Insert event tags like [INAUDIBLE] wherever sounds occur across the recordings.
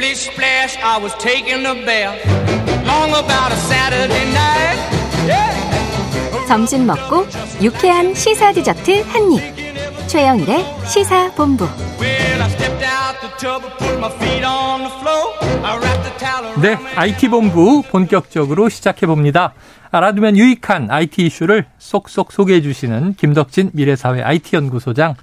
Splish splash, I was taking a bath. Long about a Saturday night. Yeah. 점심 먹고 유쾌한 시사 디저트 한 입. 최영일의 시사 본부. 네, IT 본부 본격적으로 시작해 봅니다. 알아두면 유익한 IT 이슈를 쏙쏙 소개해 주시는 김덕진 미래사회 IT 연구소장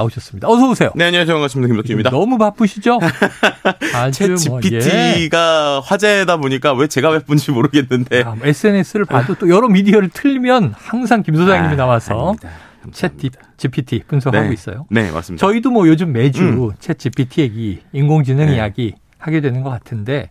나오셨습니다. 어서 오세요. 네, 안녕하세요. 반갑습니다. 김덕진입니다. 너무 바쁘시죠? [LAUGHS] 아주 챗 뭐, 예. GPT가 화제다 보니까 왜 제가 바쁜지 모르겠는데. 아, SNS를 봐도 또 여러 미디어를 틀면 항상 김 소장님이 아, 나와서. 챗 GPT 분석하고 네. 있어요. 네, 맞습니다. 저희도 뭐 요즘 매주 음. 챗 GPT 얘기, 인공지능 네. 이야기 하게 되는 것 같은데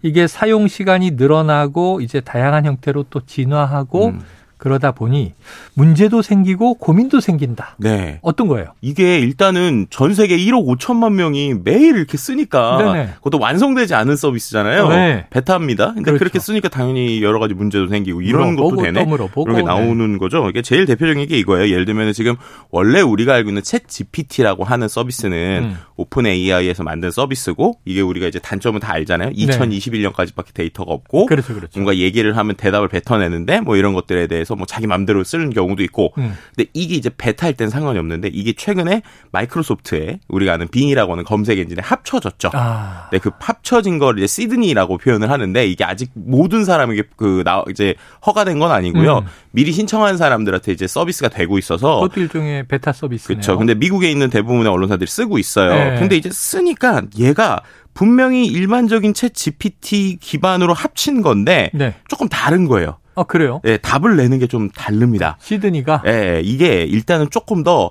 이게 사용 시간이 늘어나고 이제 다양한 형태로 또 진화하고 음. 그러다 보니 문제도 생기고 고민도 생긴다. 네. 어떤 거예요? 이게 일단은 전 세계 1억 5천만 명이 매일 이렇게 쓰니까 네네. 그것도 완성되지 않은 서비스잖아요. 네. 베타입니다. 근데 그렇죠. 그렇게 쓰니까 당연히 여러 가지 문제도 생기고 이런 것도 되네. 또 물어보고. 그런 게 나오는 거죠. 이게 제일 대표적인 게 이거예요. 예를 들면 지금 원래 우리가 알고 있는 챗 GPT라고 하는 서비스는 음. 오픈 AI에서 만든 서비스고 이게 우리가 이제 단점은 다 알잖아요. 2021년까지밖에 데이터가 없고 그렇죠, 그렇죠. 뭔가 얘기를 하면 대답을 뱉어내는데 뭐 이런 것들에 대해서 뭐 자기 맘대로 쓰는 경우도 있고 음. 근데 이게 이제 베타일 땐 상관이 없는데 이게 최근에 마이크로소프트에 우리가 아는 빙이라고 하는 검색 엔진에 합쳐졌죠. 아, 네, 그 합쳐진 걸 이제 시드니라고 표현을 하는데 이게 아직 모든 사람에게 그 나 이제 허가된 건 아니고요. 음. 미리 신청한 사람들한테 이제 서비스가 되고 있어서 그것도 일종의 베타 서비스네요. 그렇죠. 근데 미국에 있는 대부분의 언론사들이 쓰고 있어요. 네. 근데 이제 쓰니까 얘가 분명히 일반적인 챗 GPT 기반으로 합친 건데 네. 조금 다른 거예요. 아 그래요? 예, 답을 내는 게 좀 다릅니다. 시드니가 예, 이게 일단은 조금 더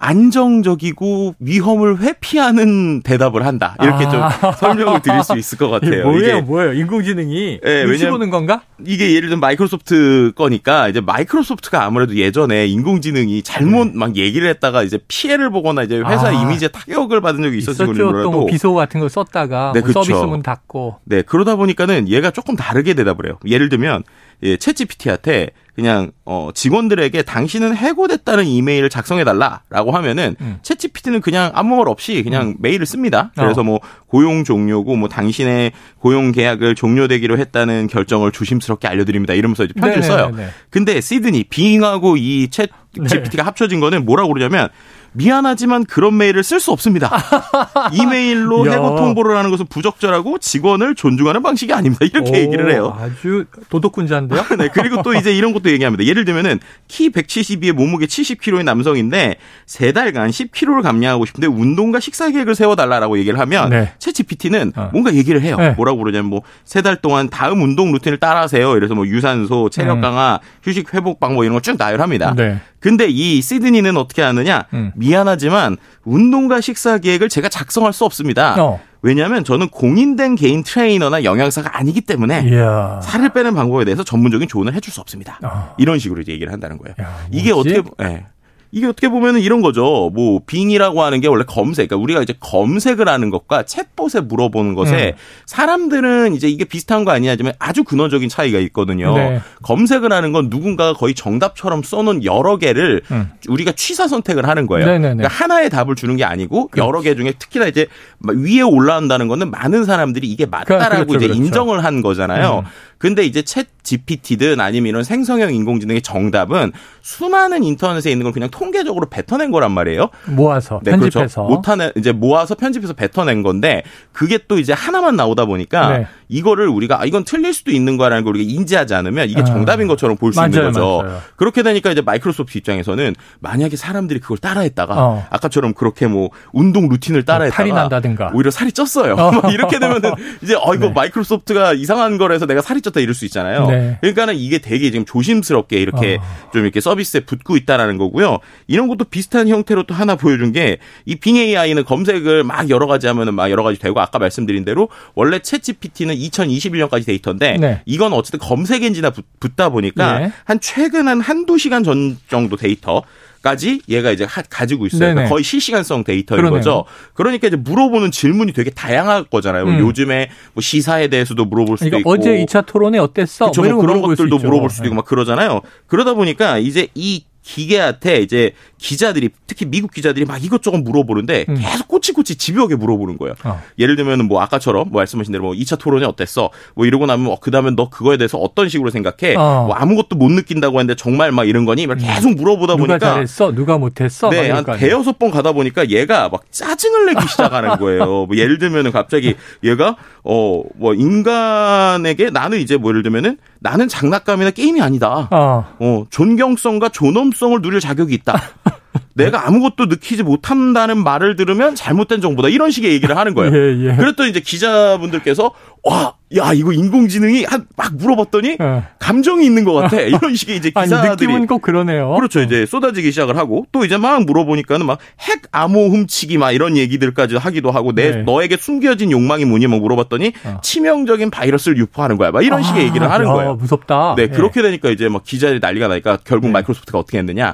안정적이고 위험을 회피하는 대답을 한다. 이렇게 아. 좀 [LAUGHS] 설명을 드릴 수 있을 것 같아요. 뭐예요, 이게 뭐예요? 인공지능이 예, 눈치 보는 건가? 이게 예를 들면 마이크로소프트 거니까 이제 마이크로소프트가 아무래도 예전에 인공지능이 잘못 막 얘기를 했다가 이제 피해를 보거나 이제 회사 네. 아. 이미지에 타격을 받은 적이 있었을지 있었죠. 또 몰라도 뭐 비소 같은 거 썼다가 네, 뭐. 서비스 문 닫고 네, 그러다 보니까는 얘가 조금 다르게 대답을 해요. 예를 들면, 예, 챗GPT한테 그냥, 어, 직원들에게 당신은 해고됐다는 이메일을 작성해 달라라고 하면은, 음. 챗GPT는 그냥 아무 말 없이 그냥 메일을 씁니다. 그래서 어. 뭐, 고용 종료고, 뭐, 당신의 고용 계약을 종료되기로 했다는 결정을 조심스럽게 알려드립니다. 이러면서 이제 편지를 써요. 네네네네. 근데 시드니, 빙하고 이 챗 GPT가 합쳐진 거는 뭐라고 그러냐면, 미안하지만 그런 메일을 쓸 수 없습니다. [LAUGHS] 이메일로 야. 해고 통보를 하는 것은 부적절하고 직원을 존중하는 방식이 아닙니다. 이렇게 오, 얘기를 해요. 아주 도덕군자인데요. [LAUGHS] 네, 그리고 또 이제 이런 것도 얘기합니다. 예를 들면은 키 172에 몸무게 70kg의 남성인데 세 달간 10kg를 감량하고 싶은데 운동과 식사 계획을 세워달라라고 얘기를 하면 네. 채 GPT는 어. 뭔가 얘기를 해요. 네. 뭐라고 그러냐면 뭐 세 달 동안 다음 운동 루틴을 따라하세요. 이래서 뭐 유산소, 체력 음. 강화, 휴식 회복 방법 이런 거 쭉 나열합니다. 네. 근데 이 시드니는 어떻게 하느냐? 음. 미안하지만 운동과 식사 계획을 제가 작성할 수 없습니다. 어. 왜냐하면 저는 공인된 개인 트레이너나 영양사가 아니기 때문에 이야. 살을 빼는 방법에 대해서 전문적인 조언을 해줄 수 없습니다. 어. 이런 식으로 이제 얘기를 한다는 거예요. 야, 이게? 어떻게, 보- 예. 이게 어떻게 보면은 이런 거죠. 뭐, 빙이라고 하는 게 원래 검색. 그러니까 우리가 이제 검색을 하는 것과 챗봇에 물어보는 것에 음. 사람들은 이제 이게 비슷한 거 아니냐 하지만 아주 근원적인 차이가 있거든요. 네. 검색을 하는 건 누군가가 거의 정답처럼 써놓은 여러 개를 음. 우리가 취사 선택을 하는 거예요. 네네네. 그러니까 하나의 답을 주는 게 아니고 여러 개 중에 특히나 이제 위에 올라온다는 거는 많은 사람들이 이게 맞다라고 그렇죠, 이제 그렇죠. 인정을 한 거잖아요. 음. 근데 이제 챗 GPT든 아니면 이런 생성형 인공지능의 정답은 수많은 인터넷에 있는 걸 그냥 통계적으로 뱉어낸 거란 말이에요. 모아서 네, 편집해서 그렇죠. 못하는 이제 모아서 편집해서 뱉어낸 건데 그게 또 이제 하나만 나오다 보니까 네. 이거를 우리가 아, 이건 틀릴 수도 있는 거라는 걸 우리가 인지하지 않으면 이게 아. 정답인 것처럼 볼 수 있는 거죠. 맞아요. 그렇게 되니까 이제 마이크로소프트 입장에서는 만약에 사람들이 그걸 따라했다가 어. 아까처럼 그렇게 뭐 운동 루틴을 따라했다가 탈이 난다든가. 오히려 살이 쪘어요. 어. 막 이렇게 되면은 [LAUGHS] 이제 어 이거 네. 마이크로소프트가 이상한 거라서 내가 살이 쪘다 이럴 수 있잖아요. 네. 그러니까는 이게 되게 지금 조심스럽게 이렇게 어. 좀 이렇게 서비스에 붙고 있다라는 거고요. 이런 것도 비슷한 형태로 또 하나 보여준 게 이 Bing AI는 검색을 막 여러 가지 하면은 막 여러 가지 되고 아까 말씀드린 대로 원래 ChatGPT는 2021년까지 데이터인데 네. 이건 어쨌든 검색 엔진에 붙- 붙다 보니까 네. 한 최근 한 한두 시간 전 정도 데이터 까지 얘가 이제 하- 가지고 있어요. 그러니까 거의 실시간성 데이터인 그러네요. 거죠. 그러니까 이제 물어보는 질문이 되게 다양할 거잖아요. 음. 요즘에 뭐 시사에 대해서도 물어볼 수도 그러니까 있고 어제 2차 토론에 어땠어? 그쵸, 뭐뭐거 그런 것들도. 물어볼 수도 네. 있고 막 그러잖아요. 그러다 보니까 이제 이 기계한테 이제 기자들이 특히 미국 기자들이 막 이것저것 물어보는데 음. 계속 꼬치꼬치 집요하게 물어보는 거예요. 어. 예를 들면은 뭐 아까처럼 뭐 말씀하신 대로 뭐 2차 토론이 어땠어? 뭐 이러고 나면 어, 그다음에 너 그거에 대해서 어떤 식으로 생각해? 어. 뭐 아무것도 못 느낀다고 했는데 정말 막 이런 거니? 막 계속 물어보다 누가 보니까 잘했어? 누가 못했어? 막 네, 한. 대여섯 번 가다 보니까 얘가 막 짜증을 내기 [LAUGHS] 시작하는 거예요. 뭐 예를 들면은 갑자기 얘가 어 뭐 인간에게 나는 이제 뭐 예를 들면은 나는 장난감이나 게임이 아니다. 어. 어 존경성과 존엄 성을 누릴 자격이 있다. [LAUGHS] 내가 아무것도 느끼지 못한다는 말을 들으면 잘못된 정보다 이런 식의 얘기를 하는 거예요. [LAUGHS] 예, 예. 그랬더니 이제 기자분들께서 와, 야 이거 인공지능이 한 막 물어봤더니 어. 감정이 있는 것 같아. [LAUGHS] 이런 식의 이제 아니 기사들이 느낌은 꼭 그러네요. 그렇죠. 이제 쏟아지기 시작을 하고 또 이제 막 물어보니까는 막 핵 암호 훔치기 막 이런 얘기들까지 하기도 하고 내 네. 너에게 숨겨진 욕망이 뭐니 뭐 물어봤더니 어. 치명적인 바이러스를 유포하는 거야. 막 이런 식의 아, 얘기를 하는 야, 거예요. 무섭다. 네, 예. 그렇게 되니까 이제 막 기자들이 난리가 나니까 결국 네. 마이크로소프트가 어떻게 했느냐?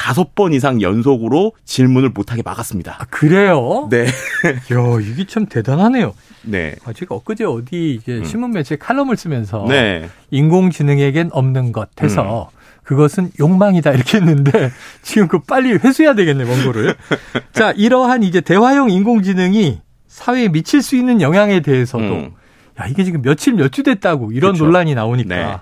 예. 다섯 번 이상 연속으로 질문을 못하게 막았습니다. 아, 그래요? 네, [LAUGHS] 야, 이게 참 대단하네요. 네, 아, 제가 엊그제 어디 이제 신문 매체 칼럼을 쓰면서 음. 네, 인공지능에겐 없는 것 해서 그것은 욕망이다 이렇게 했는데 [LAUGHS] 지금 그 빨리 회수해야 되겠네 원고를. 자 이러한 이제 대화형 인공지능이 사회에 미칠 수 있는 영향에 대해서도 음. 야 이게 지금 며칠 몇 주 됐다고 이런 그렇죠. 논란이 나오니까 네.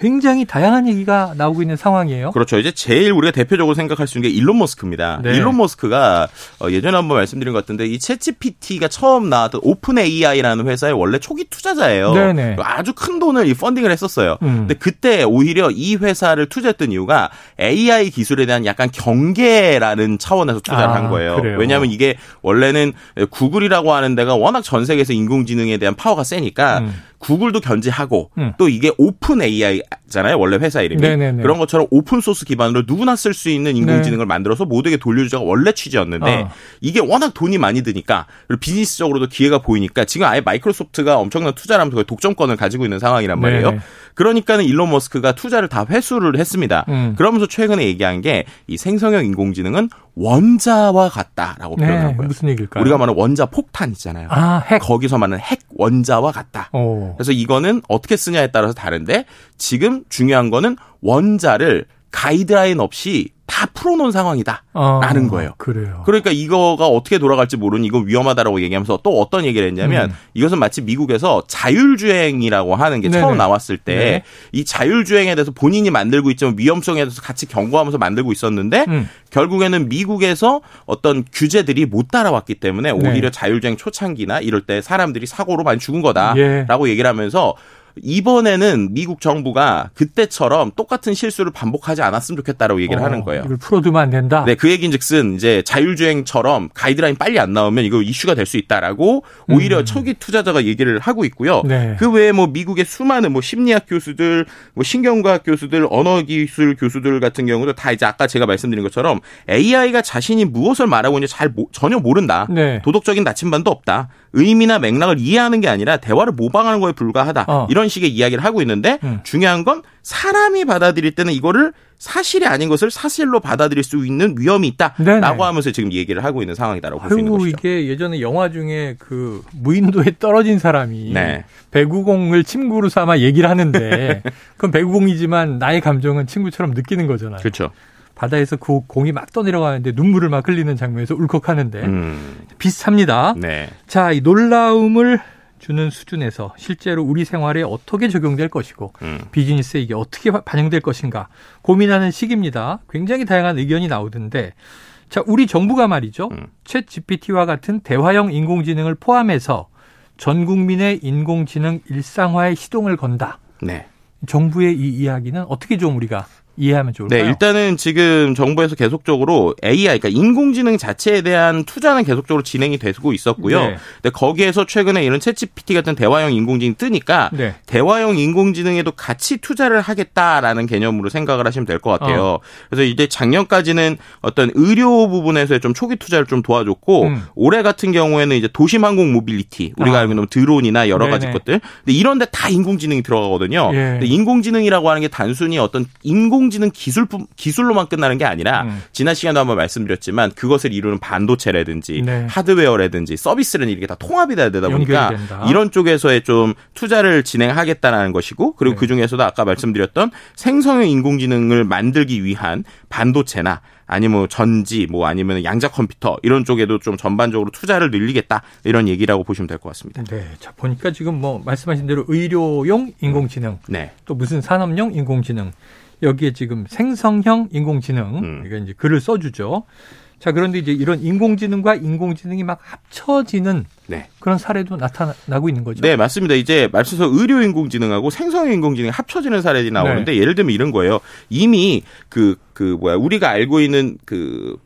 굉장히 다양한 얘기가 나오고 있는 상황이에요. 그렇죠. 이제 제일 우리가 대표적으로 생각할 수 있는 게 일론 머스크입니다. 네. 일론 머스크가 어, 예전에 한번 말씀드린 것 같은데 이 챗GPT가 처음 나왔던 오픈 AI라는 회사의 원래 초기 투자자예요. 네네. 아주 큰 돈을 이 펀딩을 했었어요. 음. 근데 그때 오히려 이 회사를 투자했던 이유가 AI 기술에 대한 약간 경계라는 차원에서 투자를 아, 한 거예요. 그래요. 왜냐하면 이게 원래는 구글이라고 하는 데가 워낙 전 세계에서 인공지능에 대한 파워가 세니까 음. 구글도 견제하고 음. 또 이게 오픈 AI잖아요. 원래 회사 이름이. 네네네. 그런 것처럼 오픈 소스 기반으로 누구나 쓸 수 있는 인공지능을 만들어서 모두에게 돌려주자가 원래 취지였는데 네. 어. 이게 워낙 돈이 많이 드니까 그리고 비즈니스적으로도 기회가 보이니까 지금 아예 마이크로소프트가 엄청난 투자를 하면서 독점권을 가지고 있는 상황이란 말이에요. 네네. 그러니까는 일론 머스크가 투자를 다 회수를 했습니다. 음. 그러면서 최근에 얘기한 게 이 생성형 인공지능은 원자와 같다라고 표현한 네, 거예요. 무슨 얘기일까요? 우리가 말하는 원자 폭탄 있잖아요. 아 핵. 거기서 말하는 핵 원자와 같다. 오. 그래서 이거는 어떻게 쓰냐에 따라서 다른데 지금 중요한 거는 원자를 가이드라인 없이 다 풀어놓은 상황이다. 아, 라는 거예요. 그래요. 그러니까 이거가 어떻게 돌아갈지 모르니 이거 위험하다라고 얘기하면서 또 어떤 얘기를 했냐면 음. 이것은 마치 미국에서 자율주행이라고 하는 게 네네. 처음 나왔을 때이 네. 자율주행에 대해서 본인이 만들고 있지만 위험성에 대해서 같이 경고하면서 만들고 있었는데 음. 결국에는 미국에서 어떤 규제들이 못 따라왔기 때문에 네. 오히려 자율주행 초창기나 이럴 때 사람들이 사고로 많이 죽은 거다라고 예. 얘기를 하면서 이번에는 미국 정부가 그때처럼 똑같은 실수를 반복하지 않았으면 좋겠다라고 얘기를 어, 하는 거예요. 이걸 풀어두면 안 된다. 네, 그 얘기인즉슨 이제 자율주행처럼 가이드라인 빨리 안 나오면 이거 이슈가 될 수 있다라고 오히려 초기 투자자가 얘기를 하고 있고요. 음. 네. 그 외에 뭐 미국의 수많은 뭐 심리학 교수들, 뭐 신경과학 교수들, 언어기술 교수들 같은 경우도 다 이제 아까 제가 말씀드린 것처럼 AI가 자신이 무엇을 말하고 있는지 잘 모- 전혀 모른다. 네. 도덕적인 나침반도 없다. 의미나 맥락을 이해하는 게 아니라 대화를 모방하는 거에 불과하다. 어. 이런 식의 이야기를 하고 있는데 음. 중요한 건 사람이 받아들일 때는 이거를 사실이 아닌 것을 사실로 받아들일 수 있는 위험이 있다라고 네네. 하면서 지금 얘기를 하고 있는 상황이다라고 볼 수 있는 것이죠. 이게 예전에 영화 중에 그 무인도에 떨어진 사람이 네. 배구공을 친구로 삼아 얘기를 하는데 [LAUGHS] 그건 배구공이지만 나의 감정은 친구처럼 느끼는 거잖아요. 그렇죠. 바다에서 그 공이 막 떠내려가는데 눈물을 막 흘리는 장면에서 울컥하는데 음. 비슷합니다. 네. 자, 이 놀라움을 주는 수준에서 실제로 우리 생활에 어떻게 적용될 것이고 음. 비즈니스에 이게 어떻게 반영될 것인가 고민하는 시기입니다. 굉장히 다양한 의견이 나오던데 자, 우리 정부가 말이죠. 음. 챗 GPT와 같은 대화형 인공지능을 포함해서 전 국민의 인공지능 일상화에 시동을 건다. 네. 정부의 이 이야기는 어떻게 좀 우리가 이해하면 좋을까요? 네, 일단은 지금 정부에서 계속적으로 AI, 그러니까 인공지능 자체에 대한 투자는 계속적으로 진행이 되고 있었고요. 네. 근데 거기에서 최근에 이런 챗GPT 같은 대화형 인공지능이 뜨니까 네. 대화형 인공지능에도 같이 투자를 하겠다라는 개념으로 생각을 하시면 될 것 같아요. 어. 그래서 이제 작년까지는 어떤 의료 부분에서의 좀 초기 투자를 좀 도와줬고 음. 올해 같은 경우에는 이제 도심 항공 모빌리티 우리가 아. 알고 있는 드론이나 여러 가지 네네. 것들 근데 이런데 다 인공지능이 들어가거든요. 예. 근데 인공지능이라고 하는 게 단순히 어떤 인공 인공지능 기술 기술로만 끝나는 게 아니라 음. 지난 시간도 한번 말씀드렸지만 그것을 이루는 반도체라든지 네. 하드웨어라든지 서비스는 이게 다 통합이 돼야 되다 보니까 이런 쪽에서의 좀 투자를 진행하겠다라는 것이고 그리고 네. 그 중에서도 아까 말씀드렸던 생성형 인공지능을 만들기 위한 반도체나 아니면 뭐 전지 뭐 아니면 양자 컴퓨터 이런 쪽에도 좀 전반적으로 투자를 늘리겠다 이런 얘기라고 보시면 될 것 같습니다. 네. 자, 보니까 지금 뭐 말씀하신 대로 의료용 인공지능 네. 또 무슨 산업용 인공지능 여기에 지금 생성형 인공지능 음. 이게 이제 글을 써주죠. 자, 그런데 이제 이런 인공지능과 인공지능이 막 합쳐지는 네. 그런 사례도 나타나고 있는 거죠. 네, 맞습니다. 이제 말씀서 의료 인공지능하고 생성 인공지능이 합쳐지는 사례들이 나오는데 네. 예를 들면 이런 거예요. 이미 그, 그 뭐야, 우리가 알고 있는 그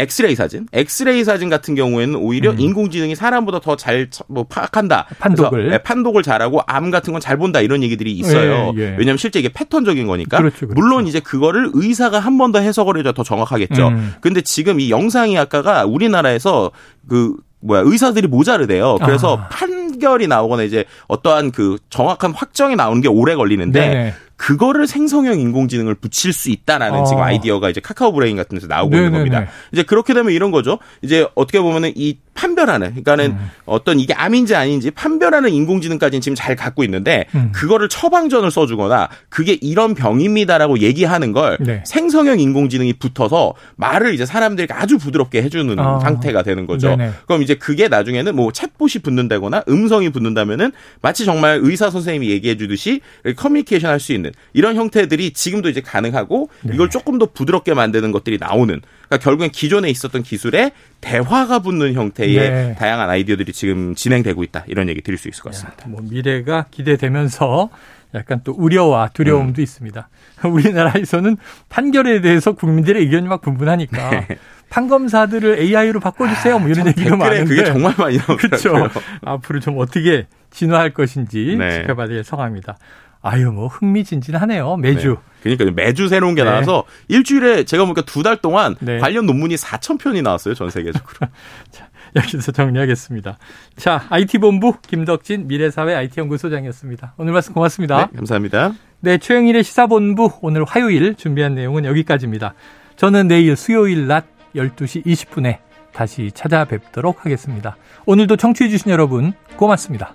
엑스레이 사진, 엑스레이 사진 같은 경우에는 오히려 음. 인공지능이 사람보다 더 잘 뭐 파악한다. 판독을 네, 판독을 잘하고 암 같은 건 잘 본다 이런 얘기들이 있어요. 예, 예. 왜냐하면 실제 이게 패턴적인 거니까. 그렇죠, 그렇죠. 물론 이제 그거를 의사가 한 번 더 해석을 해줘 더 정확하겠죠. 음. 근데 지금 이 영상의학과가 우리나라에서 그 뭐야 의사들이 모자르대요. 그래서 아. 판결이 나오거나 이제 어떠한 그 정확한 확정이 나오는 게 오래 걸리는데 네 그거를 생성형 인공지능을 붙일 수 있다라는 어. 지금 아이디어가 이제 카카오 브레인 같은 데서 나오고 네네네. 있는 겁니다. 이제 그렇게 되면 이런 거죠. 이제 어떻게 보면은 이 판별하는 그러니까는 음. 어떤 이게 암인지 아닌지 판별하는 인공지능까지는 지금 잘 갖고 있는데 음. 그거를 처방전을 써주거나 그게 이런 병입니다라고 얘기하는 걸 네. 생성형 인공지능이 붙어서 말을 이제 사람들에게 아주 부드럽게 해주는 어. 상태가 되는 거죠. 네네. 그럼 이제 그게 나중에는 뭐 챗봇이 붙는다거나 음성이 붙는다면은 마치 정말 의사 선생님이 얘기해 주듯이 커뮤니케이션 할 수 있는 이런 형태들이 지금도 이제 가능하고 네. 이걸 조금 더 부드럽게 만드는 것들이 나오는 그러니까 결국엔 기존에 있었던 기술에 대화가 붙는 형태의 네. 다양한 아이디어들이 지금 진행되고 있다 이런 얘기 드릴 수 있을 것 같습니다. 야, 뭐 미래가 기대되면서 약간 또 우려와 두려움도 음. 있습니다. [LAUGHS] 우리나라에서는 판결에 대해서 국민들의 의견이 막 분분하니까 네. 판검사들을 AI로 바꿔주세요. 뭐 이런 아, 얘기가 많은데 그게 정말 많이 나오더라고요. 그렇죠. 앞으로 좀 어떻게 진화할 것인지 네. 지켜봐야 될 상황입니다. 아유, 뭐 흥미진진하네요. 매주. 네. 그러니까 매주 새로운 게 네. 나와서 일주일에 제가 보니까 두 달 동안 네. 관련 논문이 4천 편이 나왔어요. 전 세계적으로. [LAUGHS] 자, 여기서 정리하겠습니다. 자, IT본부 김덕진 미래사회 IT연구소장이었습니다. 오늘 말씀 고맙습니다. 네, 감사합니다. 네, 최영일의 시사본부 오늘 화요일 준비한 내용은 여기까지입니다. 저는 내일 수요일 낮 12시 20분에 다시 찾아뵙도록 하겠습니다. 오늘도 청취해주신 여러분 고맙습니다.